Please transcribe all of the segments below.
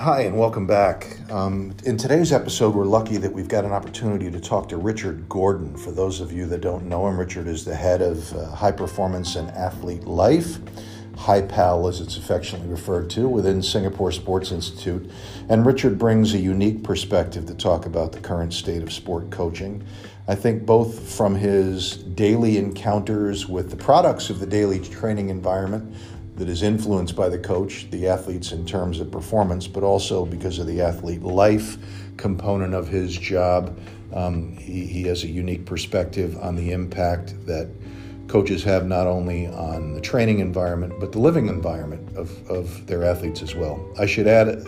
Hi, and welcome back. Um, in today's episode, we're lucky that we've got an opportunity to talk to Richard Gordon. For those of you that don't know him, Richard is the head of uh, High Performance and Athlete Life, HiPAL as it's affectionately referred to, within Singapore Sports Institute. And Richard brings a unique perspective to talk about the current state of sport coaching. I think both from his daily encounters with the products of the daily training environment, that is influenced by the coach, the athletes in terms of performance, but also because of the athlete life component of his job. Um, he, he has a unique perspective on the impact that coaches have not only on the training environment, but the living environment of, of their athletes as well. I should add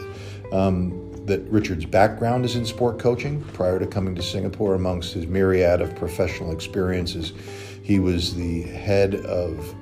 um, that Richard's background is in sport coaching. Prior to coming to Singapore, amongst his myriad of professional experiences, he was the head of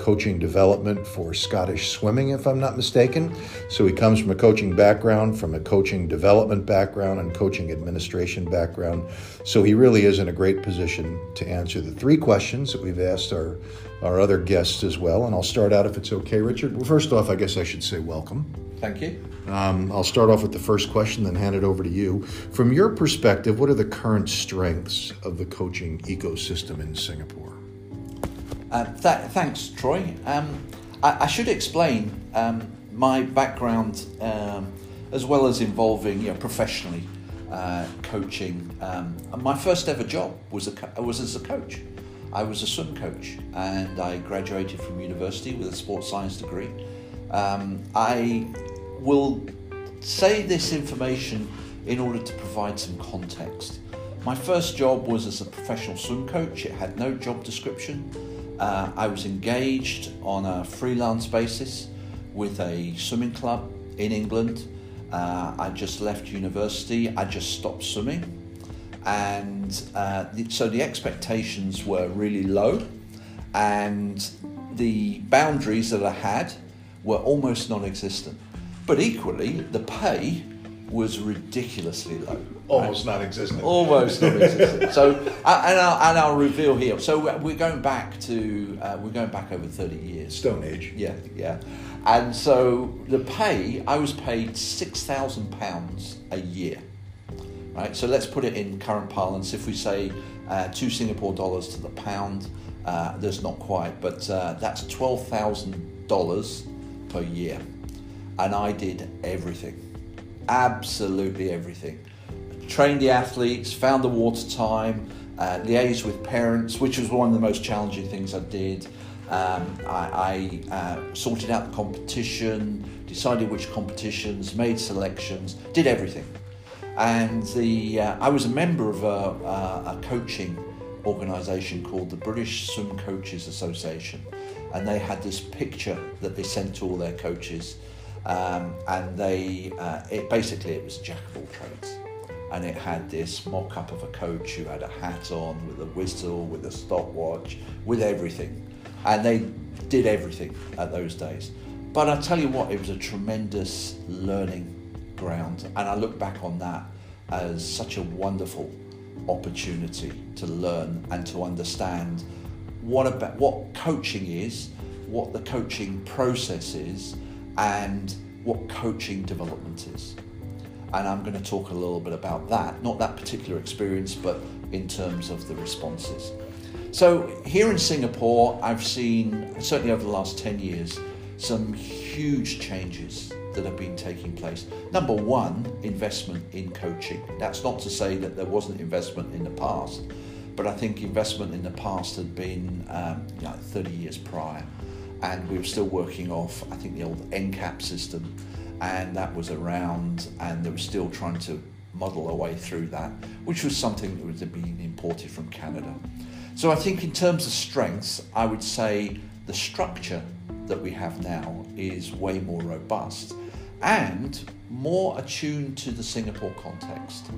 coaching development for Scottish swimming, if I'm not mistaken. So he comes from a coaching background, from a coaching development background, and coaching administration background. So he really is in a great position to answer the three questions that we've asked our, our other guests as well. And I'll start out if it's okay, Richard. Well, first off, I guess I should say welcome. Thank you. Um, I'll start off with the first question, then hand it over to you. From your perspective, what are the current strengths of the coaching ecosystem in Singapore? Uh, th- thanks, Troy. Um, I-, I, should explain um, my background um, as well as involving you know, professionally uh, coaching. Um, my first ever job was, a co- was as a coach. I was a swim coach and I graduated from university with a sports science degree. Um, I will say this information in order to provide some context. My first job was as a professional swim coach. It had no job description. Uh, I was engaged on a freelance basis with a swimming club in England. Uh, I just left university, I just stopped swimming. And uh, so the expectations were really low, and the boundaries that I had were almost non existent. But equally, the pay was ridiculously low. Almost right? non-existent. Almost non-existent. so, uh, and I'll, and I'll reveal here. So we're going back to uh, we're going back over thirty years. Stone Age. Yeah, yeah. And so the pay, I was paid six thousand pounds a year. Right. So let's put it in current parlance. If we say uh, two Singapore dollars to the pound, uh, there's not quite, but uh, that's twelve thousand dollars per year, and I did everything absolutely everything. Trained the athletes, found the water time, uh, liaised with parents, which was one of the most challenging things I did. Um, I, I uh, sorted out the competition, decided which competitions, made selections, did everything. And the uh, I was a member of a, a, a coaching organisation called the British Swim Coaches Association, and they had this picture that they sent to all their coaches um, and they, uh, it basically it was jack of all trades, and it had this mock-up of a coach who had a hat on with a whistle, with a stopwatch, with everything, and they did everything at those days. But I tell you what, it was a tremendous learning ground, and I look back on that as such a wonderful opportunity to learn and to understand what about what coaching is, what the coaching process is, and what coaching development is. And I'm going to talk a little bit about that, not that particular experience, but in terms of the responses. So, here in Singapore, I've seen, certainly over the last 10 years, some huge changes that have been taking place. Number one, investment in coaching. That's not to say that there wasn't investment in the past, but I think investment in the past had been um, you know, 30 years prior and we were still working off, I think, the old NCAP system, and that was around, and they were still trying to muddle a way through that, which was something that was being imported from Canada. So I think, in terms of strengths, I would say the structure that we have now is way more robust and more attuned to the Singapore context,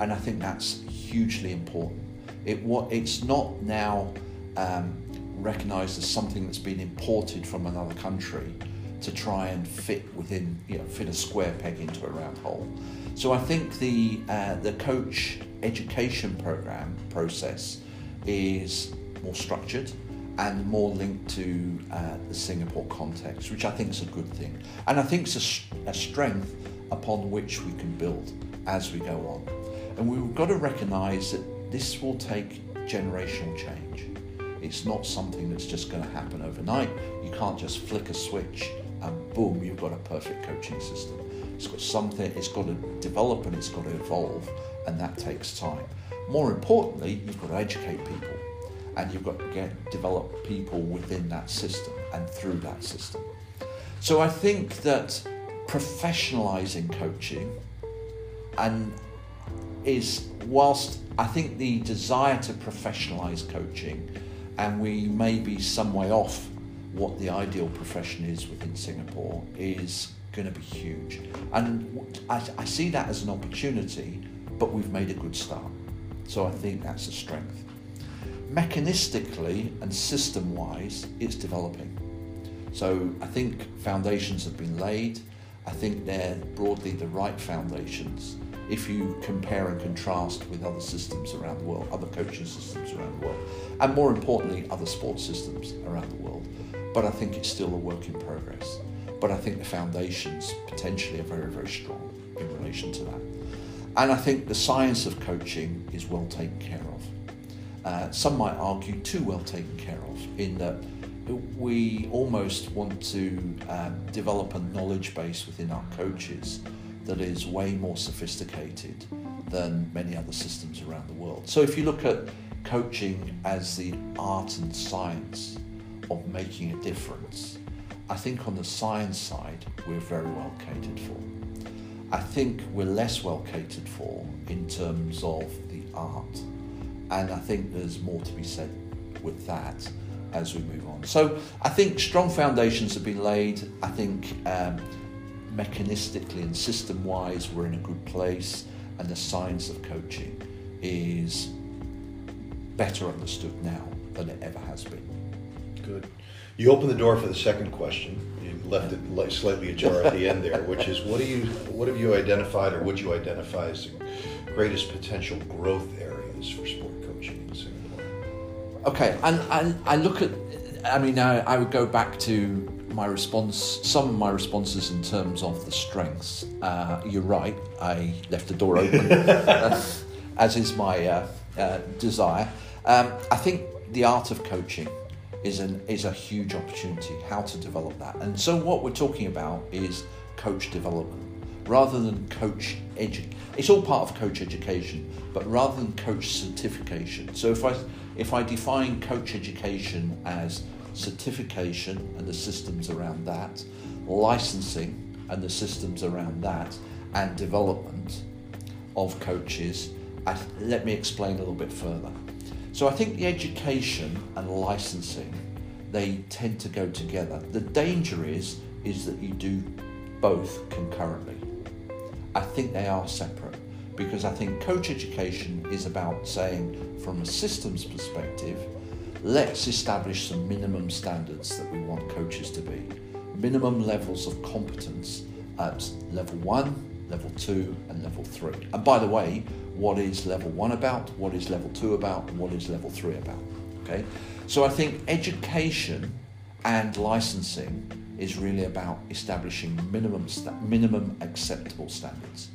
and I think that's hugely important. It what it's not now. Um, recognised as something that's been imported from another country to try and fit within, you know, fit a square peg into a round hole. So I think the uh, the coach education program process is more structured and more linked to uh, the Singapore context, which I think is a good thing. And I think it's a, a strength upon which we can build as we go on. And we've got to recognize that this will take generational change. It's not something that's just going to happen overnight. You can't just flick a switch and boom, you've got a perfect coaching system. It's got something, it's got to develop and it's got to evolve, and that takes time. More importantly, you've got to educate people and you've got to get develop people within that system and through that system. So I think that professionalizing coaching and is whilst I think the desire to professionalize coaching and we may be some way off what the ideal profession is within Singapore is going to be huge. And I, I see that as an opportunity, but we've made a good start. So I think that's a strength. Mechanistically and system wise, it's developing. So I think foundations have been laid. I think they're broadly the right foundations if you compare and contrast with other systems around the world, other coaching systems around the world, and more importantly, other sports systems around the world. But I think it's still a work in progress. But I think the foundations potentially are very, very strong in relation to that. And I think the science of coaching is well taken care of. Uh, some might argue too well taken care of, in that we almost want to um, develop a knowledge base within our coaches that is way more sophisticated than many other systems around the world. So if you look at coaching as the art and science of making a difference, I think on the science side, we're very well catered for. I think we're less well catered for in terms of the art. And I think there's more to be said with that as we move on. So I think strong foundations have been laid. I think um, mechanistically and system wise, we're in a good place. And the science of coaching is better understood now than it ever has been. Good. You opened the door for the second question. You left it slightly ajar at the end there, which is what do you what have you identified or would you identify as the greatest potential growth areas for sport coaching in Singapore? Okay, and, and I look at I mean I, I would go back to my response, some of my responses in terms of the strengths. Uh, you're right, I left the door open, as is my uh, uh, desire. Um, I think the art of coaching is an is a huge opportunity. How to develop that, and so what we're talking about is coach development rather than coach edu- It's all part of coach education, but rather than coach certification. So if I if I define coach education as certification and the systems around that, licensing and the systems around that, and development of coaches, I, let me explain a little bit further. So I think the education and licensing they tend to go together. The danger is is that you do both concurrently. I think they are separate because I think coach education is about saying from a systems perspective, let's establish some minimum standards that we want coaches to be. Minimum levels of competence at level 1, level 2 and level 3. And by the way, what is level one about, what is level two about, and what is level three about. Okay, so I think education and licensing is really about establishing minimum sta- minimum acceptable standards.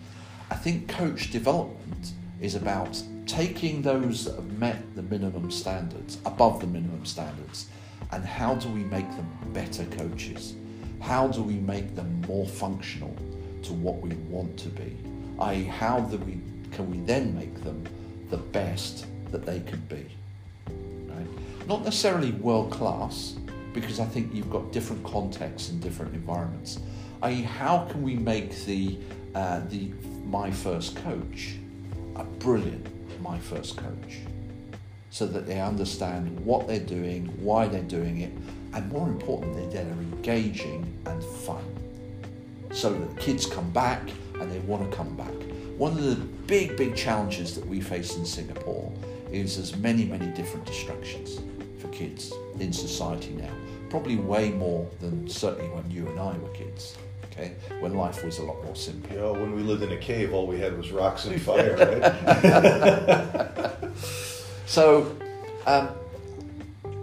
I think coach development is about taking those that have met the minimum standards, above the minimum standards, and how do we make them better coaches? How do we make them more functional to what we want to be? I.e., how do we can we then make them the best that they could be? Right? Not necessarily world class, because I think you've got different contexts and different environments. I.e., how can we make the uh, the my first coach a brilliant my first coach, so that they understand what they're doing, why they're doing it, and more importantly, that they're engaging and fun, so that kids come back and they want to come back. One of the big, big challenges that we face in Singapore is there's many, many different distractions for kids in society now. Probably way more than certainly when you and I were kids. Okay, when life was a lot more simple. You know, when we lived in a cave, all we had was rocks and fire, right? so, um,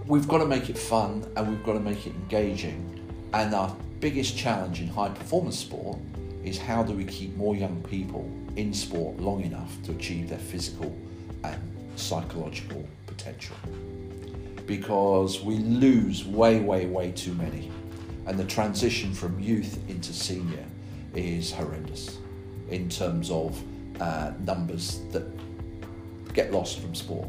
we've got to make it fun and we've got to make it engaging. And our biggest challenge in high performance sport is how do we keep more young people in sport long enough to achieve their physical and psychological potential? Because we lose way, way, way too many. And the transition from youth into senior is horrendous in terms of uh, numbers that get lost from sport.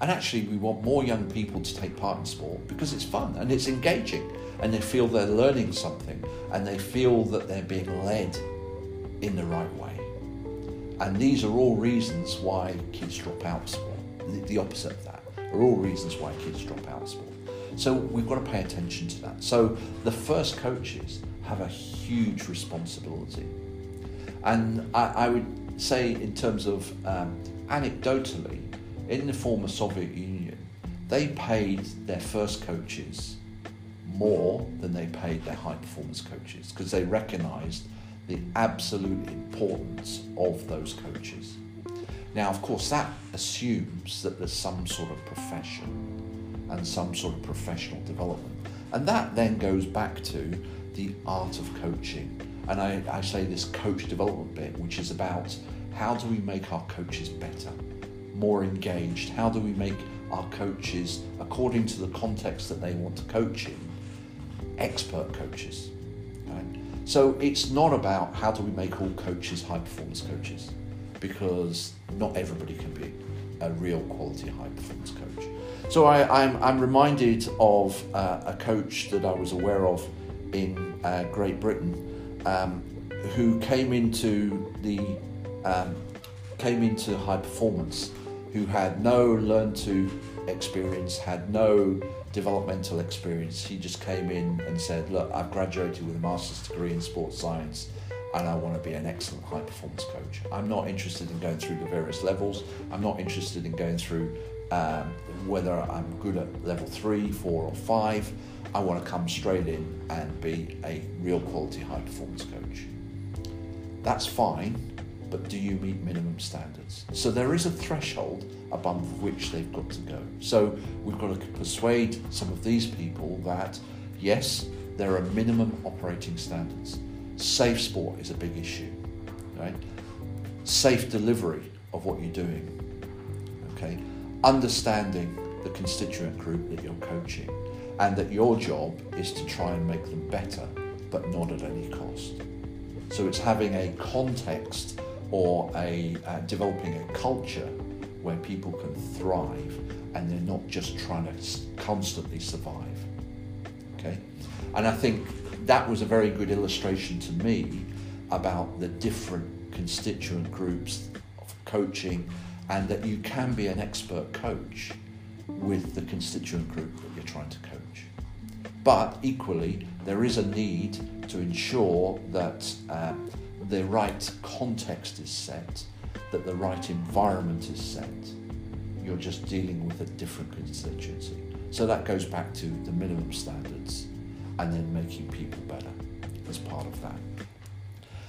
And actually, we want more young people to take part in sport because it's fun and it's engaging and they feel they're learning something and they feel that they're being led in the right way. And these are all reasons why kids drop out of sport. The, the opposite of that are all reasons why kids drop out of sport. So we've got to pay attention to that. So the first coaches have a huge responsibility. And I, I would say, in terms of um, anecdotally, in the former Soviet Union, they paid their first coaches more than they paid their high performance coaches because they recognized the absolute importance of those coaches. Now, of course, that assumes that there's some sort of profession and some sort of professional development. And that then goes back to the art of coaching. And I, I say this coach development bit, which is about how do we make our coaches better, more engaged? How do we make our coaches, according to the context that they want to coach in, expert coaches? So it's not about how do we make all coaches high performance coaches, because not everybody can be a real quality high performance coach. So I, am I'm, I'm reminded of uh, a coach that I was aware of in uh, Great Britain um, who came into the um, came into high performance, who had no learn to experience, had no developmental experience. He just came in and said, Look, I've graduated with a master's degree in sports science and I want to be an excellent high performance coach. I'm not interested in going through the various levels. I'm not interested in going through um, whether I'm good at level three, four, or five. I want to come straight in and be a real quality high performance coach. That's fine, but do you meet minimum standards? So there is a threshold above which they've got to go. So we've got to persuade some of these people that yes, there are minimum operating standards. Safe sport is a big issue, right? Safe delivery of what you're doing, okay? Understanding the constituent group that you're coaching and that your job is to try and make them better, but not at any cost. So it's having a context or a uh, developing a culture where people can thrive and they're not just trying to constantly survive. Okay, and I think that was a very good illustration to me about the different constituent groups of coaching and that you can be an expert coach with the constituent group that you're trying to coach. But equally, there is a need to ensure that uh, the right context is set, that the right environment is set. You're just dealing with a different constituency. So that goes back to the minimum standards and then making people better as part of that.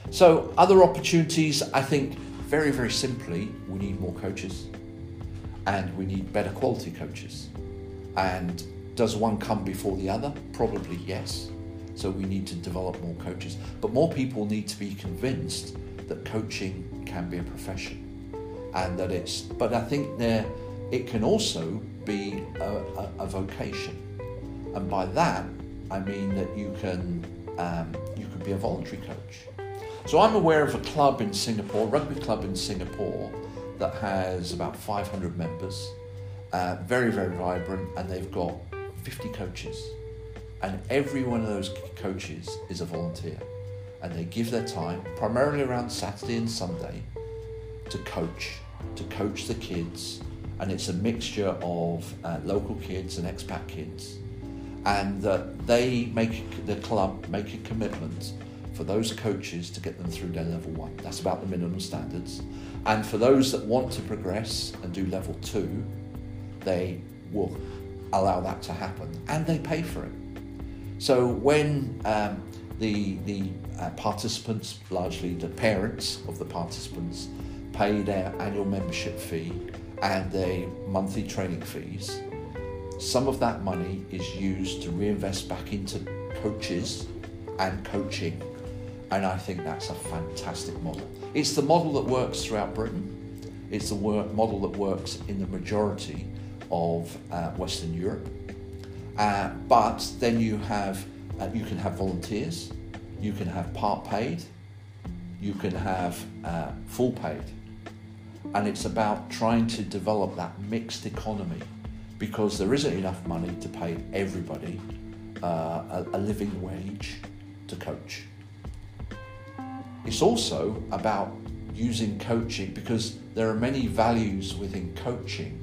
So, other opportunities, I think, very, very simply, we need more coaches and we need better quality coaches. And does one come before the other? Probably yes. So we need to develop more coaches. But more people need to be convinced that coaching can be a profession and that it's, but I think there, it can also be a, a, a vocation. And by that, I mean that you can, um, you can be a voluntary coach. So I'm aware of a club in Singapore, rugby club in Singapore, that has about 500 members, uh, very, very vibrant, and they've got 50 coaches. And every one of those coaches is a volunteer. And they give their time, primarily around Saturday and Sunday, to coach, to coach the kids. And it's a mixture of uh, local kids and expat kids. And uh, they make the club make a commitment for those coaches to get them through their level one. That's about the minimum standards. And for those that want to progress and do level two, they will allow that to happen and they pay for it. So when um, the, the uh, participants, largely the parents of the participants, pay their annual membership fee and their monthly training fees, some of that money is used to reinvest back into coaches and coaching And I think that's a fantastic model. It's the model that works throughout Britain. It's the work, model that works in the majority of uh, Western Europe. Uh, but then you have uh, you can have volunteers, you can have part paid, you can have uh, full paid, and it's about trying to develop that mixed economy because there isn't enough money to pay everybody uh, a, a living wage to coach. It's also about using coaching because there are many values within coaching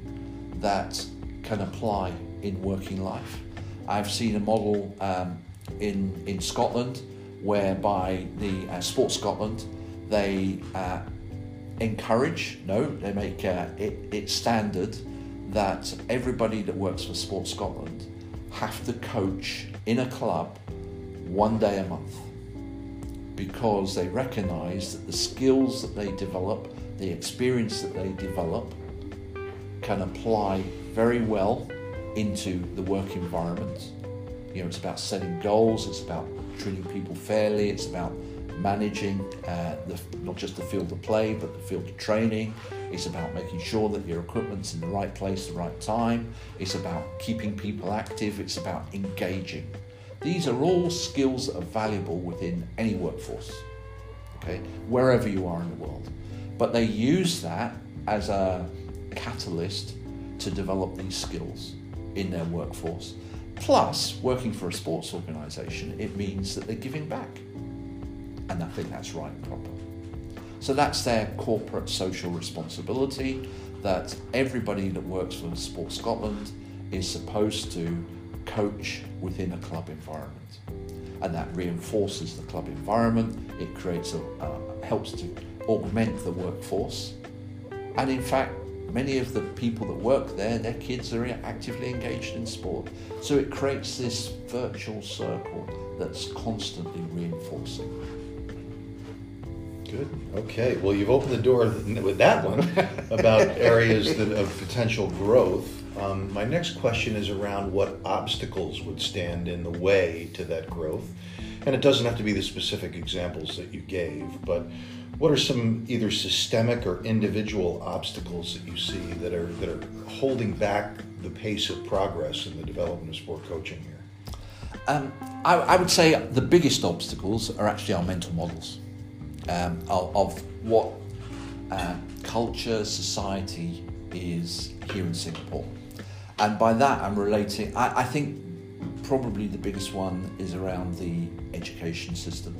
that can apply in working life. I've seen a model um, in in Scotland whereby the uh, Sport Scotland they uh, encourage no they make uh, it, it standard that everybody that works for Sports Scotland have to coach in a club one day a month because they recognize that the skills that they develop, the experience that they develop, can apply very well into the work environment. You know, it's about setting goals, it's about treating people fairly, it's about managing uh, the, not just the field of play, but the field of training. It's about making sure that your equipment's in the right place, the right time. It's about keeping people active. It's about engaging. These are all skills that are valuable within any workforce, okay, wherever you are in the world. But they use that as a catalyst to develop these skills in their workforce. Plus, working for a sports organisation, it means that they're giving back. And I think that's right and proper. So that's their corporate social responsibility that everybody that works for Sport Scotland is supposed to coach within a club environment. And that reinforces the club environment, it creates a, uh, helps to augment the workforce. And in fact, many of the people that work there, their kids are actively engaged in sport. So it creates this virtual circle that's constantly reinforcing. Good. Okay. Well, you've opened the door with that one about areas that, of potential growth. Um, my next question is around what obstacles would stand in the way to that growth. And it doesn't have to be the specific examples that you gave, but what are some either systemic or individual obstacles that you see that are that are holding back the pace of progress in the development of sport coaching here? Um, I, I, would say the biggest obstacles are actually our mental models um, of, of, what uh, culture, society is here in Singapore. And by that, I'm relating, I, I think probably the biggest one is around the education system,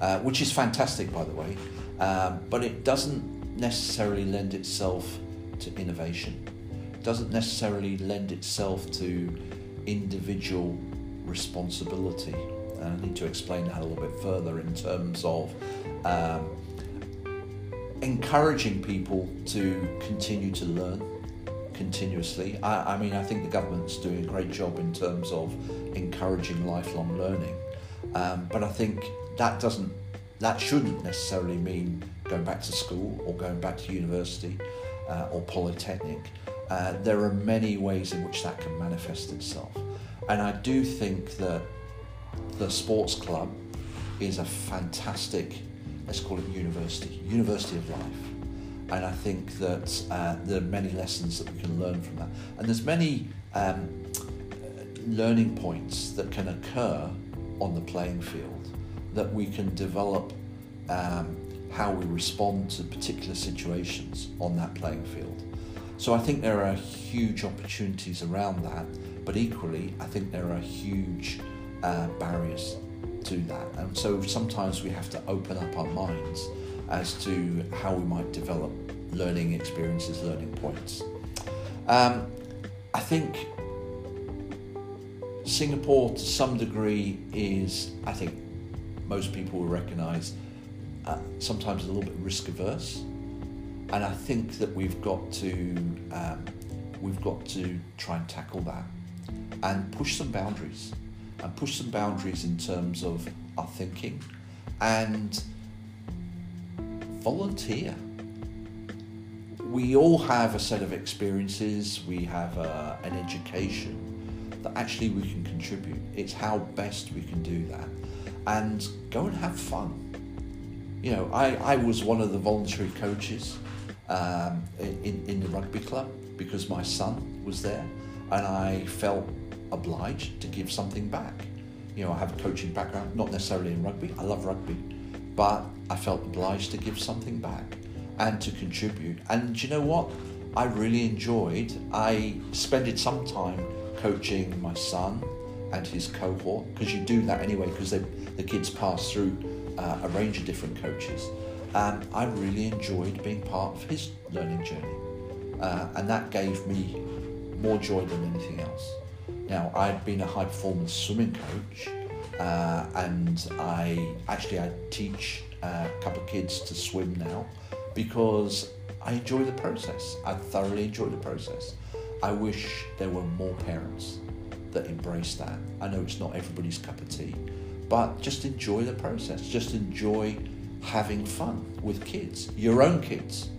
uh, which is fantastic, by the way, um, but it doesn't necessarily lend itself to innovation. It doesn't necessarily lend itself to individual responsibility. And I need to explain that a little bit further in terms of um, encouraging people to continue to learn continuously. I, I, mean, I think the government's doing a great job in terms of encouraging lifelong learning, um, but I think that doesn't, that shouldn't necessarily mean going back to school or going back to university uh, or polytechnic. Uh, there are many ways in which that can manifest itself, and I do think that the sports club is a fantastic, let's call it university, university of life and I think that uh, there are many lessons that we can learn from that. And there's many um, learning points that can occur on the playing field that we can develop um, how we respond to particular situations on that playing field. So I think there are huge opportunities around that, but equally, I think there are huge uh, barriers to that. And so sometimes we have to open up our minds as to how we might develop learning experiences, learning points. Um, I think Singapore, to some degree, is, I think most people will recognise, uh, sometimes a little bit risk averse. And I think that we've got to um, we've got to try and tackle that and push some boundaries and push some boundaries in terms of our thinking and volunteer. We all have a set of experiences, we have uh, an education that actually we can contribute. It's how best we can do that. and go and have fun. You know, I, I was one of the voluntary coaches um, in, in the rugby club because my son was there and I felt obliged to give something back. You know, I have a coaching background, not necessarily in rugby, I love rugby, but I felt obliged to give something back and to contribute. And you know what? I really enjoyed. I spent some time coaching my son and his cohort because you do that anyway because the kids pass through uh, a range of different coaches. And I really enjoyed being part of his learning journey. Uh, and that gave me more joy than anything else. Now, I'd been a high performance swimming coach, uh, and I actually I teach uh, a couple of kids to swim now because I enjoy the process. I thoroughly enjoy the process. I wish there were more parents that embrace that. I know it's not everybody's cup of tea, but just enjoy the process. Just enjoy having fun with kids, your own kids,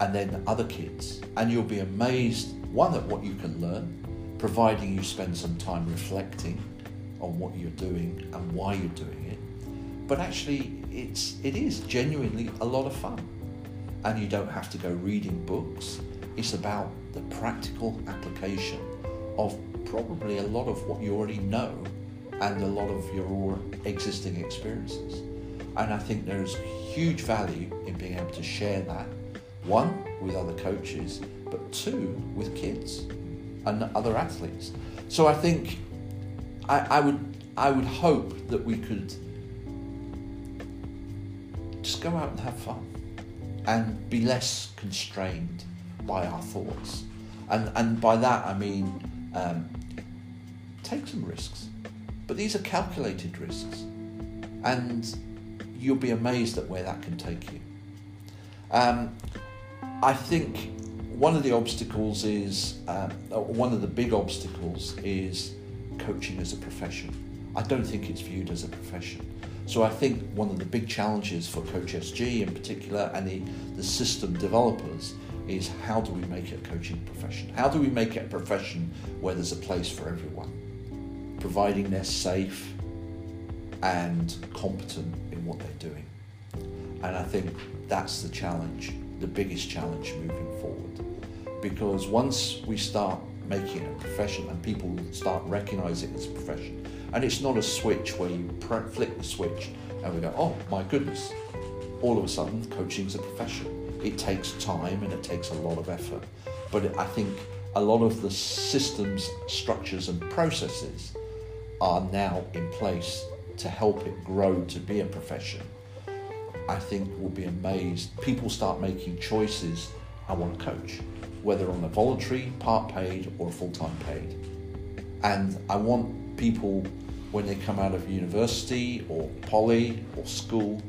and then other kids. And you'll be amazed, one, at what you can learn, providing you spend some time reflecting on what you're doing and why you're doing it. But actually, it's, it is genuinely a lot of fun and you don't have to go reading books. It's about the practical application of probably a lot of what you already know and a lot of your existing experiences. And I think there's huge value in being able to share that, one, with other coaches, but two, with kids and other athletes. So I think I, I would I would hope that we could just go out and have fun and be less constrained by our thoughts. And, and by that I mean um, take some risks, but these are calculated risks, and you'll be amazed at where that can take you. Um, I think one of the obstacles is, um, one of the big obstacles is coaching as a profession. I don't think it's viewed as a profession. So I think one of the big challenges for Coach SG in particular and the, the system developers is how do we make it a coaching profession? How do we make it a profession where there's a place for everyone, providing they're safe and competent in what they're doing? And I think that's the challenge, the biggest challenge moving forward. Because once we start making it a profession and people start recognizing it as a profession, and it's not a switch where you flick the switch and we go, oh my goodness, all of a sudden coaching's a profession. It takes time and it takes a lot of effort. But I think a lot of the systems, structures, and processes are now in place to help it grow to be a profession. I think we'll be amazed. People start making choices. I want to coach, whether on a voluntary, part paid, or full time paid. And I want people when they come out of university or poly or school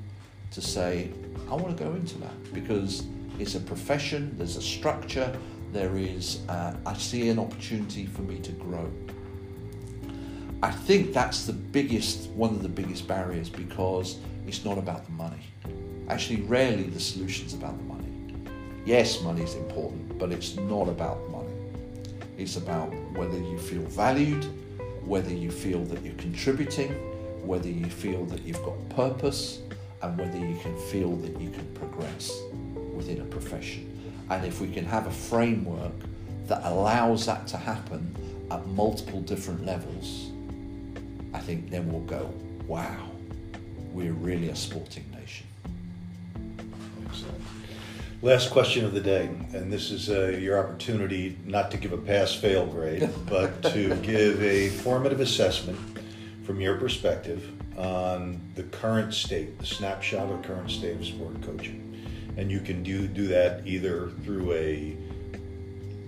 to say, I want to go into that because it's a profession, there's a structure, there is, uh, I see an opportunity for me to grow. I think that's the biggest, one of the biggest barriers because it's not about the money. Actually, rarely the solution's about the money. Yes, money is important, but it's not about money. It's about whether you feel valued, whether you feel that you're contributing, whether you feel that you've got purpose, and whether you can feel that you can progress within a profession. And if we can have a framework that allows that to happen at multiple different levels, I think then we'll go, wow, we're really a sporting Last question of the day, and this is uh, your opportunity not to give a pass fail grade, but to give a formative assessment from your perspective on the current state, the snapshot of the current state of sport coaching. And you can do, do that either through a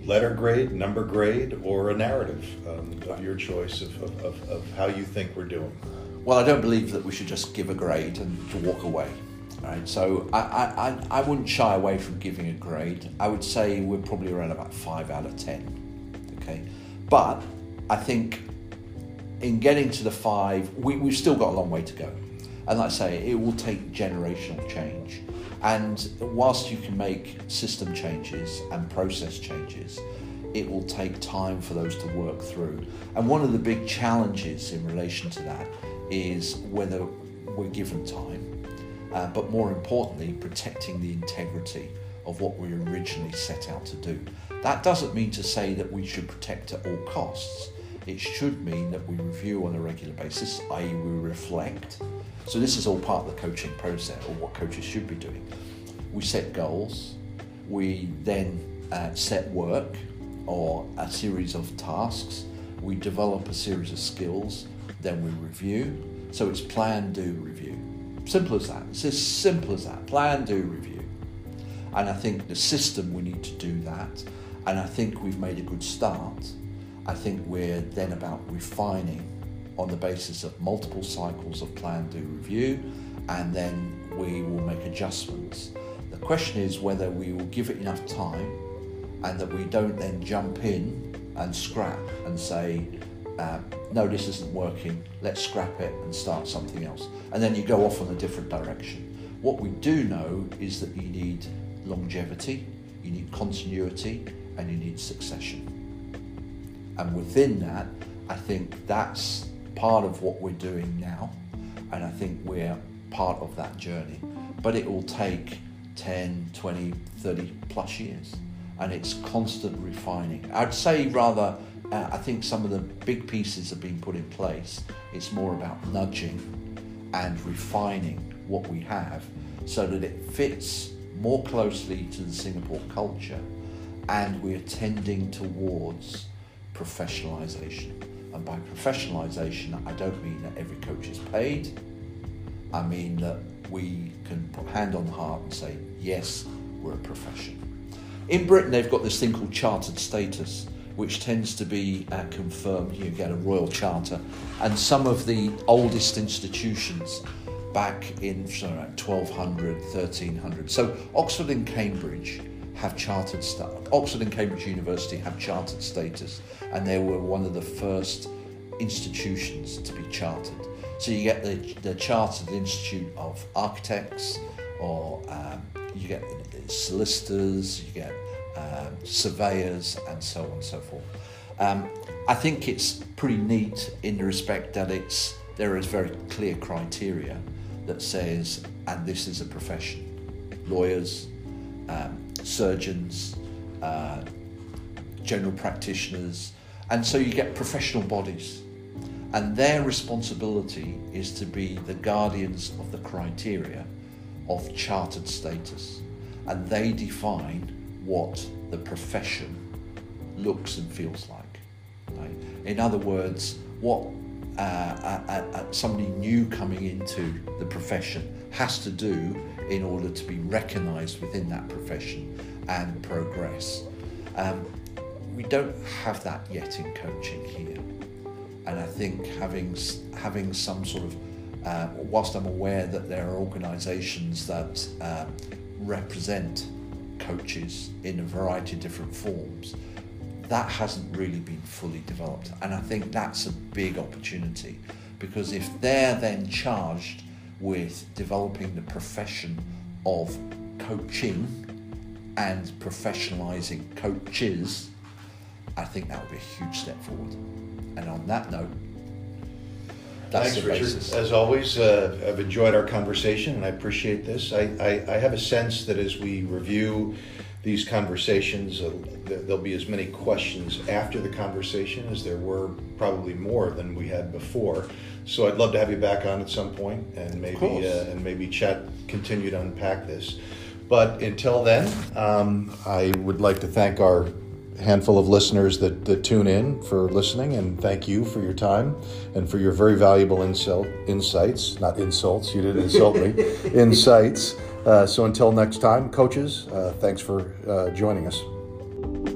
letter grade, number grade, or a narrative um, of your choice of, of, of how you think we're doing. Well, I don't believe that we should just give a grade and to walk away. Right, so I, I, I wouldn't shy away from giving a grade. I would say we're probably around about five out of ten. Okay, but I think in getting to the five, we, we've still got a long way to go. And like I say, it will take generational change. And whilst you can make system changes and process changes, it will take time for those to work through. And one of the big challenges in relation to that is whether we're given time, uh, but more importantly, protecting the integrity of what we originally set out to do. That doesn't mean to say that we should protect at all costs. It should mean that we review on a regular basis, i.e., we reflect. So, this is all part of the coaching process, or what coaches should be doing. We set goals, we then uh, set work or a series of tasks, we develop a series of skills, then we review. So, it's plan, do, review. Simple as that. It's as simple as that. Plan, do, review. And I think the system, we need to do that. And I think we've made a good start. I think we're then about refining on the basis of multiple cycles of plan, do, review, and then we will make adjustments. The question is whether we will give it enough time and that we don't then jump in and scrap and say, uh, no, this isn't working, let's scrap it and start something else. And then you go off on a different direction. What we do know is that you need longevity, you need continuity, and you need succession. And within that, I think that's part of what we're doing now, and I think we're part of that journey. But it will take 10, 20, 30 plus years, and it's constant refining. I'd say rather, uh, I think some of the big pieces have been put in place. It's more about nudging and refining what we have so that it fits more closely to the Singapore culture and we're tending towards professionalisation. And by professionalisation, I don't mean that every coach is paid. I mean that we can put hand on the heart and say, yes, we're a profession. In Britain, they've got this thing called chartered status, which tends to be uh, confirmed. You get a royal charter, and some of the oldest institutions back in sorry, 1200, 1300. So Oxford and Cambridge have chartered status. Oxford and Cambridge University have chartered status, and they were one of the first institutions to be chartered. So you get the, the Chartered Institute of Architects, or um, you get solicitors, you get um, surveyors, and so on and so forth. Um, I think it's pretty neat in the respect that it's there is very clear criteria that says, and this is a profession. Lawyers, um, surgeons, uh, general practitioners, and so you get professional bodies. And their responsibility is to be the guardians of the criteria of chartered status. And they define what the profession looks and feels like. Right? In other words, what uh, uh, uh, somebody new coming into the profession has to do in order to be recognised within that profession and progress. Um, we don't have that yet in coaching here, and I think having having some sort of uh, whilst I'm aware that there are organisations that uh, represent coaches in a variety of different forms, that hasn't really been fully developed. And I think that's a big opportunity because if they're then charged with developing the profession of coaching and professionalizing coaches, I think that would be a huge step forward. And on that note, Thanks, Richard. As always, uh, I've enjoyed our conversation and I appreciate this. I, I, I have a sense that as we review these conversations, uh, there'll be as many questions after the conversation as there were probably more than we had before. So I'd love to have you back on at some point and maybe uh, and maybe chat, continue to unpack this. But until then, um, I would like to thank our handful of listeners that, that tune in for listening and thank you for your time and for your very valuable insult, insights. Not insults you didn't insult me. Insights. Uh, so until next time coaches uh, thanks for uh, joining us